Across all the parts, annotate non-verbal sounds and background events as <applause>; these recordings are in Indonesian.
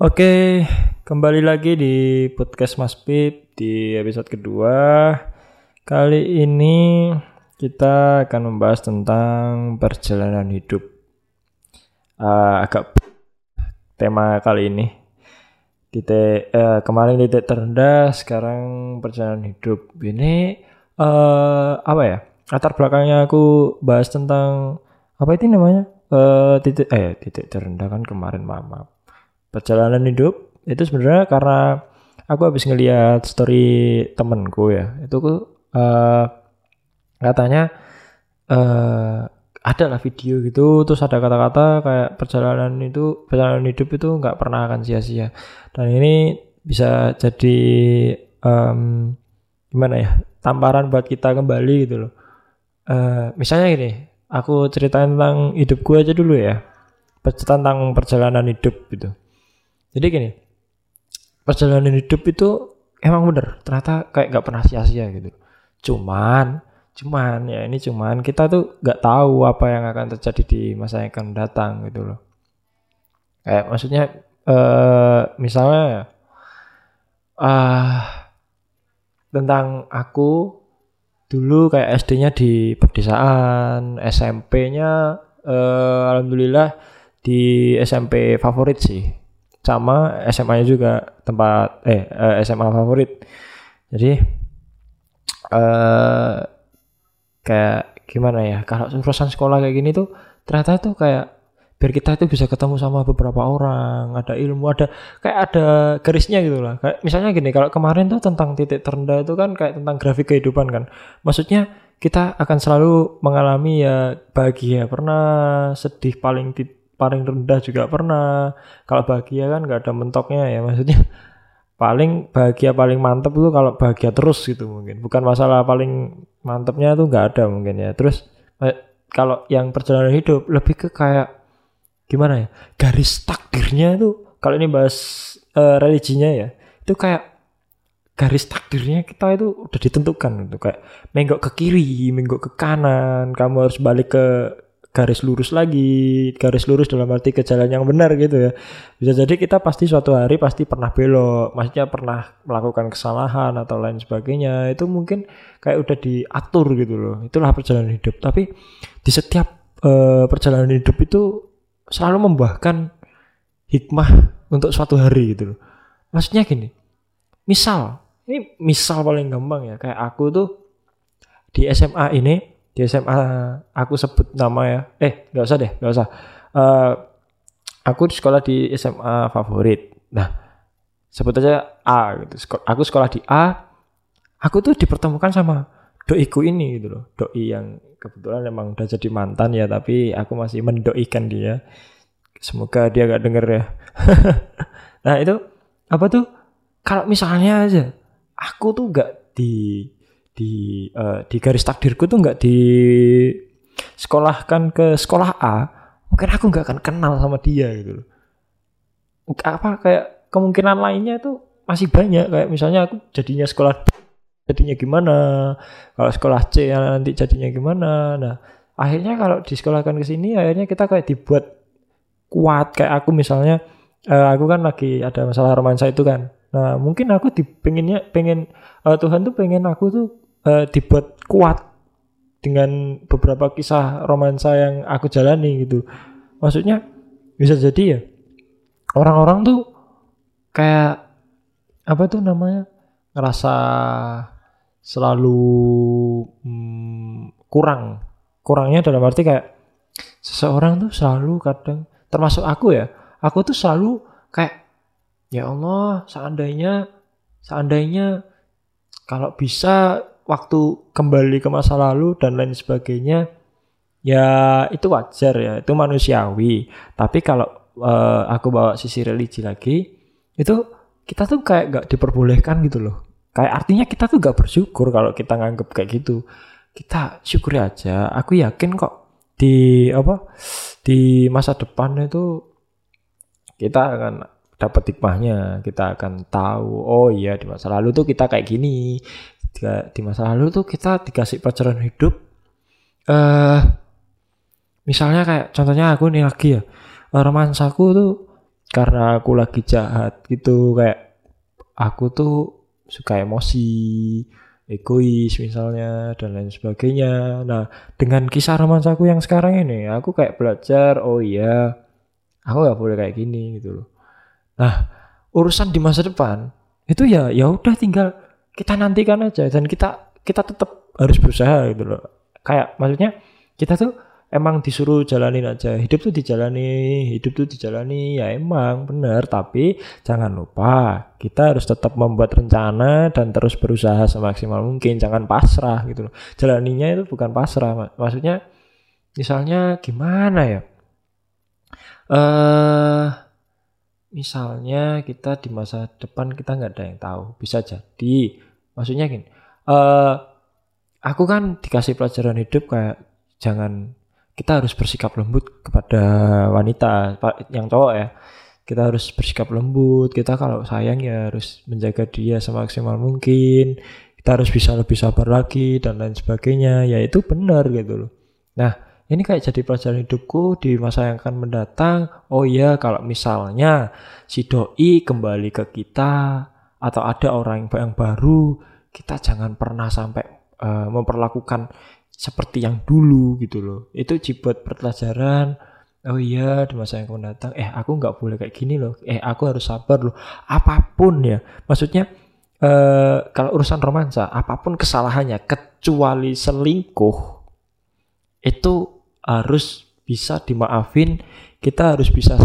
Oke, kembali lagi di podcast Mas Pip di episode kedua. Kali ini kita akan membahas tentang perjalanan hidup. Uh, agak tema kali ini. Titik uh, kemarin titik terendah, sekarang perjalanan hidup. Ini uh, apa ya? Latar belakangnya aku bahas tentang apa itu namanya? Uh, titik eh titik terendah kan kemarin maaf. Perjalanan hidup itu sebenarnya karena aku habis ngeliat story temenku ya. Itu uh, katanya uh, ada lah video gitu terus ada kata-kata kayak perjalanan itu perjalanan hidup itu nggak pernah akan sia-sia. Dan ini bisa jadi um, gimana ya tamparan buat kita kembali gitu loh. Uh, misalnya gini aku ceritain tentang hidup gue aja dulu ya tentang perjalanan hidup gitu jadi gini, perjalanan hidup itu emang bener, ternyata kayak gak pernah sia-sia gitu. Cuman, cuman ya ini cuman kita tuh gak tahu apa yang akan terjadi di masa yang akan datang gitu loh. Kayak maksudnya, uh, misalnya, uh, tentang aku dulu kayak SD-nya di pedesaan, SMP-nya eh, alhamdulillah di SMP favorit sih sama SMA-nya juga tempat eh eh, SMA favorit. Jadi uh, kayak gimana ya? Kalau urusan sekolah kayak gini tuh ternyata tuh kayak biar kita itu bisa ketemu sama beberapa orang, ada ilmu, ada kayak ada garisnya gitu lah. Kayak misalnya gini, kalau kemarin tuh tentang titik terendah itu kan kayak tentang grafik kehidupan kan. Maksudnya kita akan selalu mengalami ya bahagia pernah, sedih paling paling rendah juga pernah. Kalau bahagia kan nggak ada mentoknya ya maksudnya paling bahagia paling mantep tuh kalau bahagia terus gitu mungkin. Bukan masalah paling mantepnya tuh nggak ada mungkin ya. Terus eh, kalau yang perjalanan hidup lebih ke kayak gimana ya garis takdirnya tuh kalau ini bahas uh, religinya ya itu kayak garis takdirnya kita itu udah ditentukan gitu. Kayak menggok ke kiri menggok ke kanan kamu harus balik ke garis lurus lagi, garis lurus dalam arti ke jalan yang benar gitu ya. Bisa jadi kita pasti suatu hari pasti pernah belok, maksudnya pernah melakukan kesalahan atau lain sebagainya. Itu mungkin kayak udah diatur gitu loh. Itulah perjalanan hidup. Tapi di setiap uh, perjalanan hidup itu selalu membuahkan hikmah untuk suatu hari gitu loh. Maksudnya gini, misal, ini misal paling gampang ya, kayak aku tuh di SMA ini di SMA aku sebut nama ya. Eh nggak usah deh nggak usah. Uh, aku di sekolah di SMA favorit. Nah sebut aja A gitu. Aku sekolah di A aku tuh dipertemukan sama doiku ini gitu loh. Doi yang kebetulan emang udah jadi mantan ya tapi aku masih mendoikan dia. Semoga dia gak denger ya. <laughs> Nah itu apa tuh? Kalau misalnya aja aku tuh gak di di uh, di garis takdirku tuh nggak di sekolahkan ke sekolah A mungkin aku nggak akan kenal sama dia gitu apa kayak kemungkinan lainnya tuh masih banyak. Kayak misalnya aku jadinya sekolah jadinya gimana? Kalau sekolah C nanti jadinya gimana? Nah akhirnya kalau disekolahkan ke sini akhirnya kita kayak dibuat kuat. Kayak aku misalnya uh, aku kan lagi ada masalah romansa itu kan. Nah mungkin aku dipengennya pengen uh, Tuhan tuh pengen aku tuh uh, dibuat kuat dengan beberapa kisah romansa yang aku jalani gitu. Maksudnya bisa jadi ya orang-orang tuh kayak apa tuh namanya ngerasa selalu hmm, kurang kurangnya dalam arti kayak seseorang tuh selalu kadang termasuk aku ya aku tuh selalu kayak ya Allah seandainya seandainya kalau bisa waktu kembali ke masa lalu dan lain sebagainya ya itu wajar ya itu manusiawi. Tapi kalau uh, aku bawa sisi religi lagi itu kita tuh kayak gak diperbolehkan gitu loh. Kayak artinya kita tuh gak bersyukur kalau kita nganggep kayak gitu. Kita syukuri aja. Aku yakin kok di apa di masa depan itu kita akan dapat hikmahnya. Kita akan tahu oh iya di masa lalu tuh kita kayak gini di masa lalu tuh kita dikasih pelajaran hidup eh uh, misalnya kayak contohnya aku nih lagi ya romansaku tuh karena aku lagi jahat gitu kayak aku tuh suka emosi egois misalnya dan lain sebagainya. Nah, dengan kisah romansaku yang sekarang ini, aku kayak belajar, oh iya, aku nggak boleh kayak gini gitu loh. Nah, urusan di masa depan itu ya ya udah tinggal kita nantikan aja dan kita kita tetap harus berusaha gitu loh. Kayak maksudnya kita tuh emang disuruh jalanin aja. Hidup tuh dijalani hidup tuh dijalani ya emang bener. Tapi jangan lupa kita harus tetap membuat rencana dan terus berusaha semaksimal mungkin. Jangan pasrah gitu loh. Jalaninya itu bukan pasrah maksudnya misalnya gimana ya? Eh uh, misalnya kita di masa depan kita nggak ada yang tahu. Bisa jadi maksudnya gini uh, aku kan dikasih pelajaran hidup kayak jangan kita harus bersikap lembut kepada wanita yang cowok ya. Kita harus bersikap lembut kita kalau sayang ya harus menjaga dia semaksimal mungkin. Kita harus bisa lebih sabar lagi dan lain sebagainya. Ya itu benar gitu loh. Nah ini kayak jadi pelajaran hidupku di masa yang akan mendatang. Oh iya kalau misalnya si doi kembali ke kita atau ada orang yang baru kita jangan pernah sampai uh, memperlakukan seperti yang dulu gitu loh. Itu jibat pelajaran. Oh iya di masa yang akan datang, eh aku nggak boleh kayak gini loh. Eh aku harus sabar loh. Apa pun ya, maksudnya eh, kalau urusan romansa, apa pun kesalahannya kecuali selingkuh itu harus bisa dimaafin. Kita harus bisa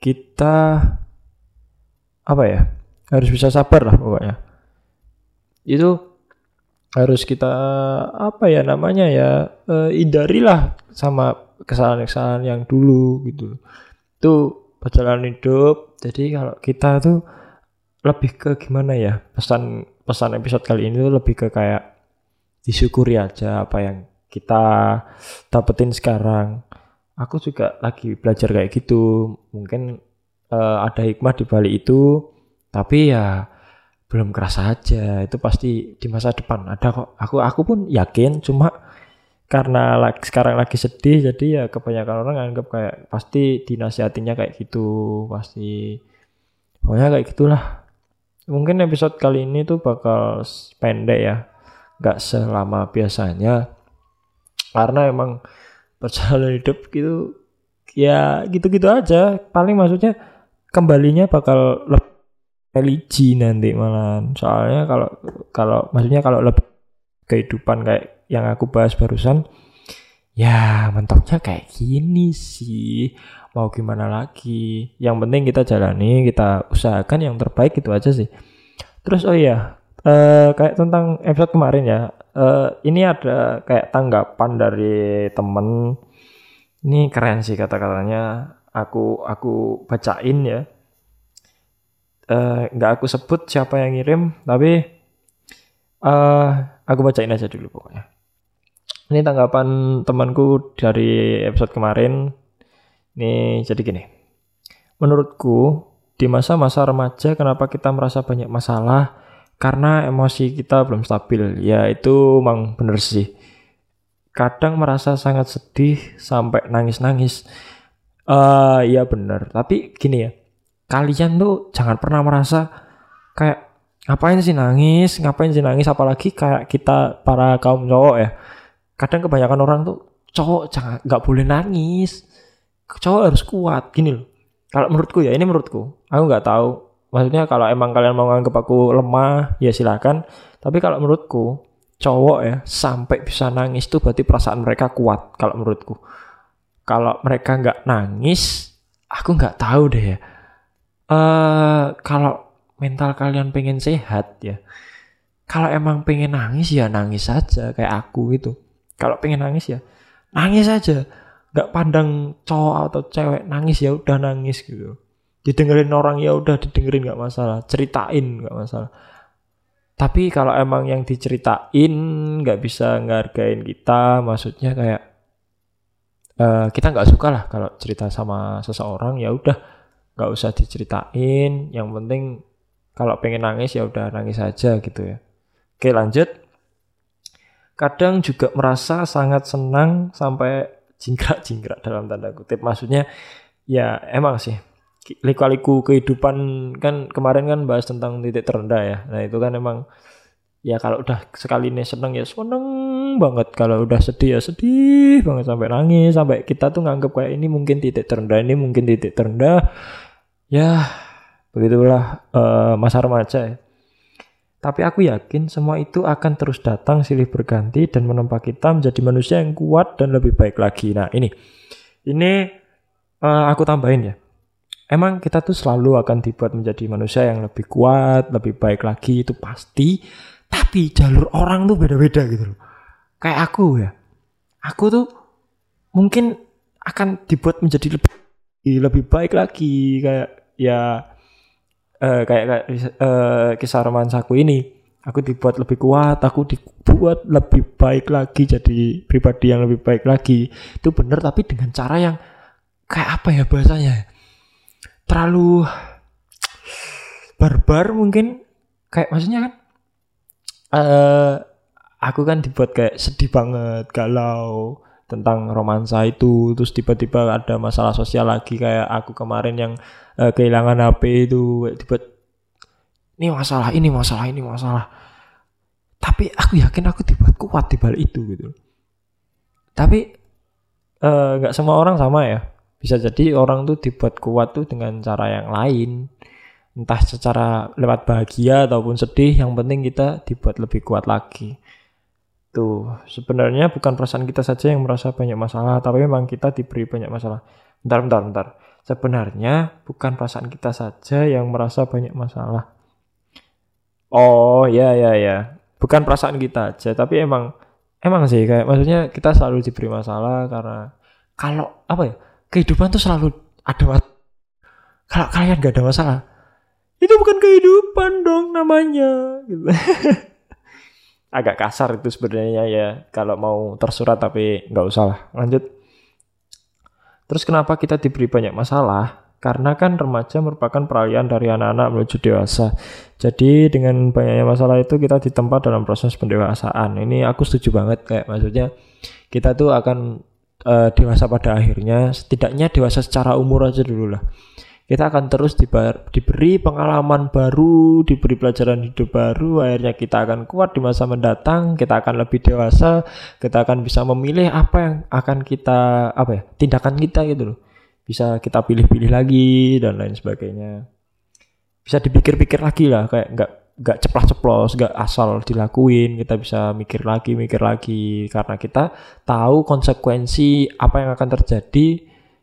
kita apa ya? Harus bisa sabar lah pokoknya. Itu harus kita apa ya namanya ya uh, hindarilah sama kesalahan-kesalahan yang dulu gitu. Itu perjalanan hidup. Jadi kalau kita tuh lebih ke gimana ya pesan pesan episode kali ini tuh lebih ke kayak disyukuri aja apa yang kita dapetin sekarang. Aku juga lagi belajar kayak gitu. Mungkin uh, ada hikmah di balik itu tapi ya belum kerasa aja. Itu pasti di masa depan ada kok. Aku aku pun yakin cuma karena lagi, sekarang lagi sedih jadi ya kebanyakan orang anggap kayak pasti dinasihatinya kayak gitu pasti pokoknya kayak gitulah. Mungkin episode kali ini tuh bakal pendek ya. Nggak selama biasanya. Karena emang perjalanan hidup gitu ya gitu-gitu aja. Paling maksudnya kembalinya bakal lebih religi nanti malah soalnya kalau kalau maksudnya kalau lebih kehidupan kayak yang aku bahas barusan ya mentoknya kayak gini sih. Mau gimana lagi? Yang penting kita jalani kita usahakan yang terbaik itu aja sih. Terus oh iya uh, kayak tentang episode kemarin ya. Uh, ini ada kayak tanggapan dari temen. Ini keren sih kata-katanya. Aku aku bacain ya nggak uh, aku sebut siapa yang ngirim tapi uh, aku bacain aja dulu pokoknya. Ini tanggapan temanku dari episode kemarin. Ini jadi gini. Menurutku di masa-masa remaja kenapa kita merasa banyak masalah? Karena emosi kita belum stabil. Ya itu emang bener sih. Kadang merasa sangat sedih sampai nangis-nangis. Uh, iya bener. Tapi gini ya kalian tuh jangan pernah merasa kayak ngapain sih nangis, ngapain sih nangis apalagi kayak kita para kaum cowok ya. Kadang kebanyakan orang tuh cowok jangan nggak boleh nangis. Cowok harus kuat gini loh. Kalau menurutku ya ini menurutku. Aku nggak tahu. Maksudnya kalau emang kalian mau nganggap aku lemah ya silakan. Tapi kalau menurutku cowok ya sampai bisa nangis tuh berarti perasaan mereka kuat kalau menurutku. Kalau mereka nggak nangis, aku nggak tahu deh ya uh, kalau mental kalian pengen sehat ya. Kalau emang pengen nangis ya nangis saja kayak aku gitu kalau pengen nangis ya nangis saja. Nggak pandang cowok atau cewek nangis ya udah nangis gitu. Didengerin orang ya udah didengerin nggak masalah. Ceritain nggak masalah. Tapi kalau emang yang diceritain nggak bisa ngargain kita maksudnya kayak uh, kita nggak suka lah kalau cerita sama seseorang ya udah nggak usah diceritain yang penting kalau pengen nangis ya udah nangis aja gitu ya. Oke lanjut. Kadang juga merasa sangat senang sampai jingkrak-jingkrak dalam tanda kutip. Maksudnya ya emang sih liku-liku kehidupan kan kemarin kan bahas tentang titik terendah ya. Nah itu kan emang ya kalau udah sekali ini seneng ya seneng banget. Kalau udah sedih ya sedih banget sampai nangis. Sampai kita tuh nganggep kayak ini mungkin titik terendah ini mungkin titik terendah ya begitulah uh, masa remaja ya. Tapi aku yakin semua itu akan terus datang silih berganti dan menempa kita menjadi manusia yang kuat dan lebih baik lagi. Nah ini, ini uh, aku tambahin ya. Emang kita tuh selalu akan dibuat menjadi manusia yang lebih kuat, lebih baik lagi itu pasti. Tapi jalur orang tuh beda-beda gitu loh. Kayak aku ya. Aku tuh mungkin akan dibuat menjadi lebih lebih baik lagi kayak ya uh, kayak, kayak uh, kisah romansaku ini. Aku dibuat lebih kuat, aku dibuat lebih baik lagi jadi pribadi yang lebih baik lagi. Itu bener tapi dengan cara yang kayak apa ya bahasanya? Terlalu barbar mungkin kayak maksudnya kan uh, aku kan dibuat kayak sedih banget galau tentang romansa itu terus tiba-tiba ada masalah sosial lagi kayak aku kemarin yang uh, kehilangan HP itu dibuat ini masalah ini masalah ini masalah. Tapi aku yakin aku dibuat kuat di balik itu gitu. Tapi eh, nggak uh, semua orang sama ya. Bisa jadi orang tuh dibuat kuat tuh dengan cara yang lain. Entah secara lewat bahagia ataupun sedih yang penting kita dibuat lebih kuat lagi tuh sebenarnya bukan perasaan kita saja yang merasa banyak masalah tapi memang kita diberi banyak masalah. Bentar bentar bentar. Sebenarnya bukan perasaan kita saja yang merasa banyak masalah. Oh ya ya ya. Bukan perasaan kita aja tapi emang emang sih. Kayak maksudnya kita selalu diberi masalah karena kalau apa ya kehidupan tuh selalu ada kalau kalian gak ada masalah itu bukan kehidupan dong namanya gitu. <laughs> agak kasar itu sebenarnya ya kalau mau tersurat tapi nggak usah lah. Lanjut. Terus kenapa kita diberi banyak masalah? Karena kan remaja merupakan peralihan dari anak-anak menuju dewasa. Jadi dengan banyaknya masalah itu kita ditempa dalam proses pendewasaan. Ini aku setuju banget kayak maksudnya kita tuh akan uh, dewasa pada akhirnya. Setidaknya dewasa secara umur aja dulu lah kita akan terus dibar, diberi pengalaman baru, diberi pelajaran hidup baru, akhirnya kita akan kuat di masa mendatang, kita akan lebih dewasa, kita akan bisa memilih apa yang akan kita apa ya, tindakan kita gitu loh. Bisa kita pilih-pilih lagi dan lain sebagainya. Bisa dipikir-pikir lagi lah, kayak nggak nggak ceplos-ceplos, nggak asal dilakuin, kita bisa mikir lagi, mikir lagi karena kita tahu konsekuensi apa yang akan terjadi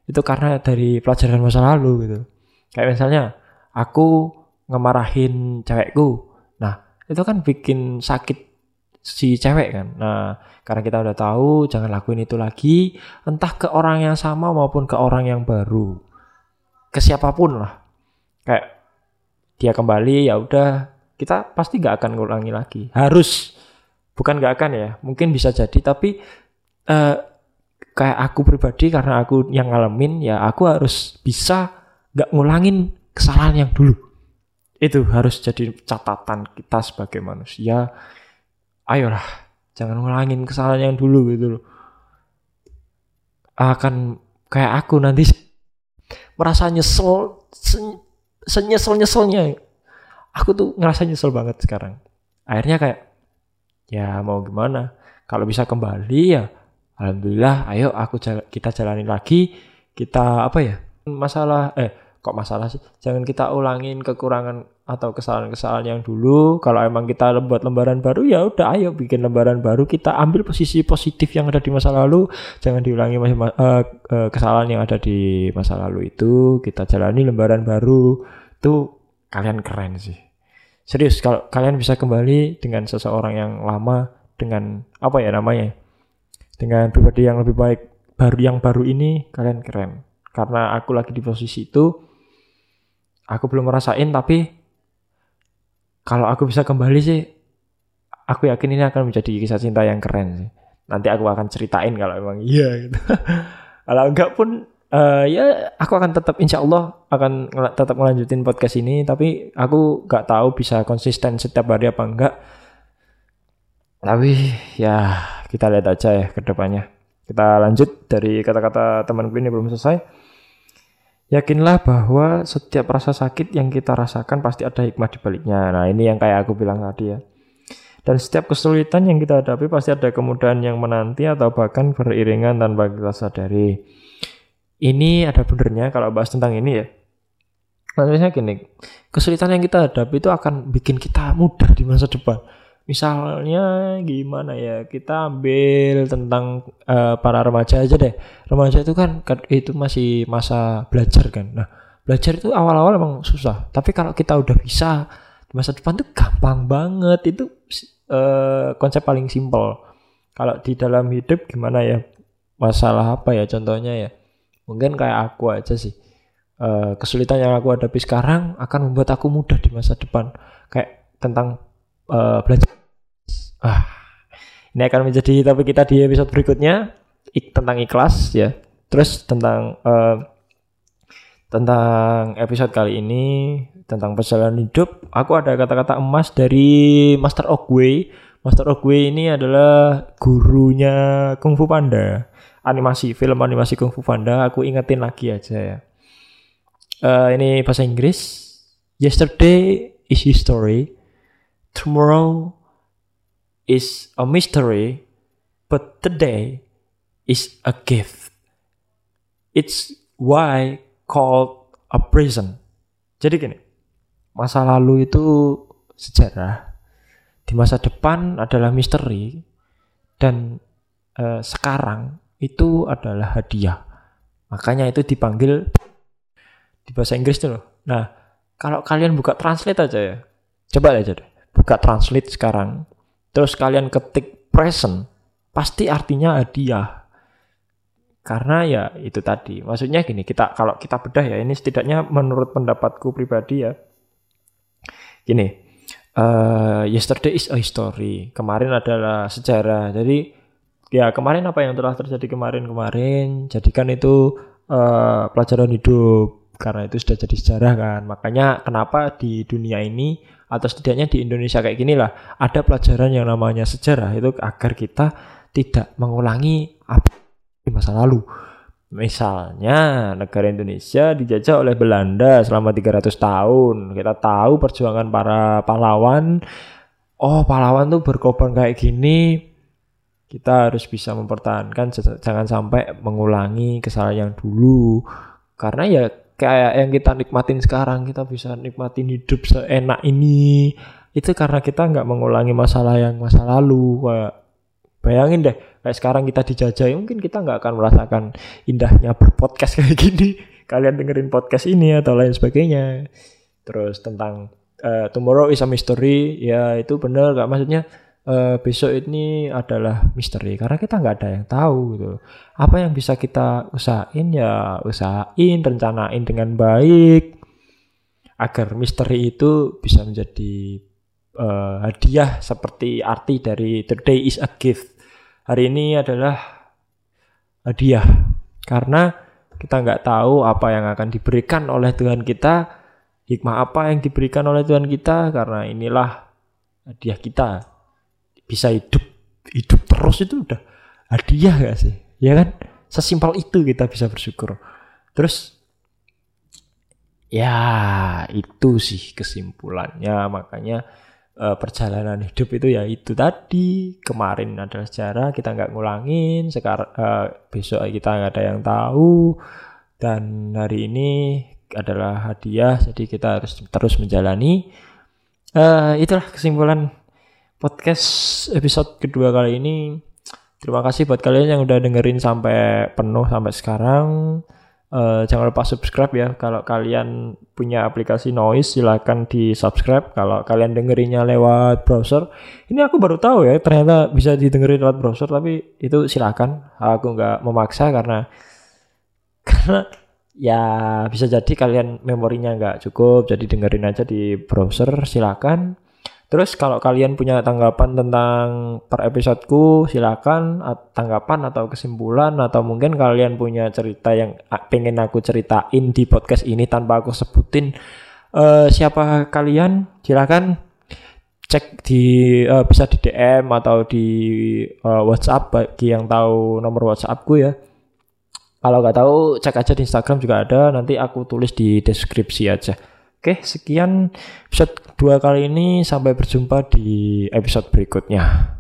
itu karena dari pelajaran masa lalu gitu. Kayak misalnya aku ngemarahin cewekku. Nah, itu kan bikin sakit si cewek kan. Nah, karena kita udah tahu jangan lakuin itu lagi, entah ke orang yang sama maupun ke orang yang baru. Ke siapa pun lah. Kayak dia kembali ya udah kita pasti gak akan ngulangi lagi. Harus bukan gak akan ya, mungkin bisa jadi tapi uh, kayak aku pribadi karena aku yang ngalamin ya aku harus bisa nggak ngulangin kesalahan yang dulu. Itu harus jadi catatan kita sebagai manusia. Ayolah, jangan ngulangin kesalahan yang dulu gitu loh. Akan kayak aku nanti merasa nyesel senyesel nyeselnya aku tuh ngerasa nyesel banget sekarang akhirnya kayak ya mau gimana kalau bisa kembali ya alhamdulillah ayo aku jala, kita jalani lagi kita apa ya masalah eh kok masalah sih? Jangan kita ulangin kekurangan atau kesalahan-kesalahan yang dulu. Kalau emang kita buat lembaran baru ya udah ayo bikin lembaran baru. Kita ambil posisi positif yang ada di masa lalu. Jangan diulangi uh, uh, kesalahan yang ada di masa lalu itu. Kita jalani lembaran baru. Itu kalian keren sih. Serius kalau kalian bisa kembali dengan seseorang yang lama dengan apa ya namanya dengan pribadi yang lebih baik baru yang baru ini kalian keren. Karena aku lagi di posisi itu aku belum merasain tapi kalau aku bisa kembali sih aku yakin ini akan menjadi kisah cinta yang keren sih. Nanti aku akan ceritain kalau emang iya gitu. <laughs> Kalau enggak pun uh, ya aku akan tetap insya Allah akan tetap melanjutin podcast ini. Tapi aku nggak tahu bisa konsisten setiap hari apa enggak. Tapi ya kita lihat aja ya ke depannya. Kita lanjut dari kata-kata temanku ini belum selesai Yakinlah bahwa setiap rasa sakit yang kita rasakan pasti ada hikmah di baliknya. Nah, ini yang kayak aku bilang tadi ya. Dan setiap kesulitan yang kita hadapi pasti ada kemudahan yang menanti atau bahkan beriringan tanpa kita sadari. Ini ada benernya kalau bahas tentang ini ya. Maksudnya gini, kesulitan yang kita hadapi itu akan bikin kita mudah di masa depan. Misalnya gimana ya, kita ambil tentang uh, para remaja aja deh. Remaja itu kan itu masih masa belajar kan. Nah, belajar itu awal-awal emang susah. Tapi kalau kita udah bisa masa depan tuh gampang banget. Itu uh, konsep paling simpel. Kalau di dalam hidup gimana ya? Masalah apa ya contohnya ya? Mungkin kayak aku aja sih. Uh, kesulitan yang aku hadapi sekarang akan membuat aku mudah di masa depan. Kayak tentang uh, belajar. Ah, ini akan menjadi topik kita di episode berikutnya ik, tentang ikhlas ya. Terus tentang uh, tentang episode kali ini tentang perjalanan hidup, aku ada kata-kata emas dari Master Ogway. Master Ogway ini adalah gurunya Kung Fu Panda, animasi film animasi Kung Fu Panda. Aku ingetin lagi aja ya. Uh, ini bahasa Inggris. Yesterday is history. Tomorrow is a mystery, but today is a gift. It's why called a prison. Jadi gini, masa lalu itu sejarah, di masa depan adalah misteri, dan uh, sekarang itu adalah hadiah. Makanya itu dipanggil di bahasa Inggris loh. Nah, kalau kalian buka translate aja ya, coba aja deh buka translate sekarang, terus kalian ketik present, pasti artinya hadiah. Karena ya itu tadi, maksudnya gini, kita kalau kita bedah ya, ini setidaknya menurut pendapatku pribadi ya, gini, uh, yesterday is a history, kemarin adalah sejarah, jadi ya kemarin apa yang telah terjadi kemarin-kemarin, jadikan itu uh, pelajaran hidup, karena itu sudah jadi sejarah kan, makanya kenapa di dunia ini atau setidaknya di Indonesia kayak gini lah ada pelajaran yang namanya sejarah itu agar kita tidak mengulangi apa di masa lalu. Misalnya negara Indonesia dijajah oleh Belanda selama 300 tahun. Kita tahu perjuangan para pahlawan. Oh, pahlawan tuh berkorban kayak gini. Kita harus bisa mempertahankan jangan sampai mengulangi kesalahan yang dulu. Karena ya kayak yang kita nikmatin sekarang kita bisa nikmatin hidup seenak ini. Itu karena kita nggak mengulangi masalah yang masa lalu kayak bayangin deh kayak sekarang kita dijajah ya mungkin kita nggak akan merasakan indahnya berpodcast <laughs> kayak gini. Kalian dengerin podcast ini atau lain sebagainya. Terus tentang uh, tomorrow is a mystery ya itu bener gak maksudnya uh, besok ini adalah misteri karena kita nggak ada yang tahu gitu. Apa yang bisa kita usahain ya usahain, rencanain dengan baik agar misteri itu bisa menjadi uh, hadiah seperti arti dari today is a gift. Hari ini adalah hadiah karena kita nggak tahu apa yang akan diberikan oleh Tuhan kita, hikmah apa yang diberikan oleh Tuhan kita karena inilah hadiah kita bisa hidup hidup terus itu udah hadiah gak sih? Ya kan? Sesimpel itu kita bisa bersyukur. Terus ya itu sih kesimpulannya. Makanya uh, perjalanan hidup itu ya itu tadi. Kemarin adalah sejarah kita nggak ngulangin. Sekarang uh, besok kita nggak ada yang tahu. Dan hari ini adalah hadiah jadi kita harus terus menjalani. Uh, itulah kesimpulan podcast episode kedua kali ini. Terima kasih buat kalian yang udah dengerin sampai penuh sampai sekarang. Uh, jangan lupa subscribe ya. Kalau kalian punya aplikasi Noise silahkan di subscribe. Kalau kalian dengerinnya lewat browser, ini aku baru tahu ya ternyata bisa didengerin lewat browser. Tapi itu silahkan. Aku nggak memaksa karena <laughs> karena ya bisa jadi kalian memorinya nggak cukup. Jadi dengerin aja di browser silahkan. Terus kalau kalian punya tanggapan tentang per episodeku, silakan tanggapan atau kesimpulan atau mungkin kalian punya cerita yang pengen aku ceritain di podcast ini tanpa aku sebutin uh, siapa kalian, silakan cek di uh, bisa di DM atau di uh, WhatsApp bagi yang tahu nomor WhatsAppku ya. Kalau nggak tahu cek aja di Instagram juga ada. Nanti aku tulis di deskripsi aja. Oke, sekian episode dua kali ini. Sampai berjumpa di episode berikutnya.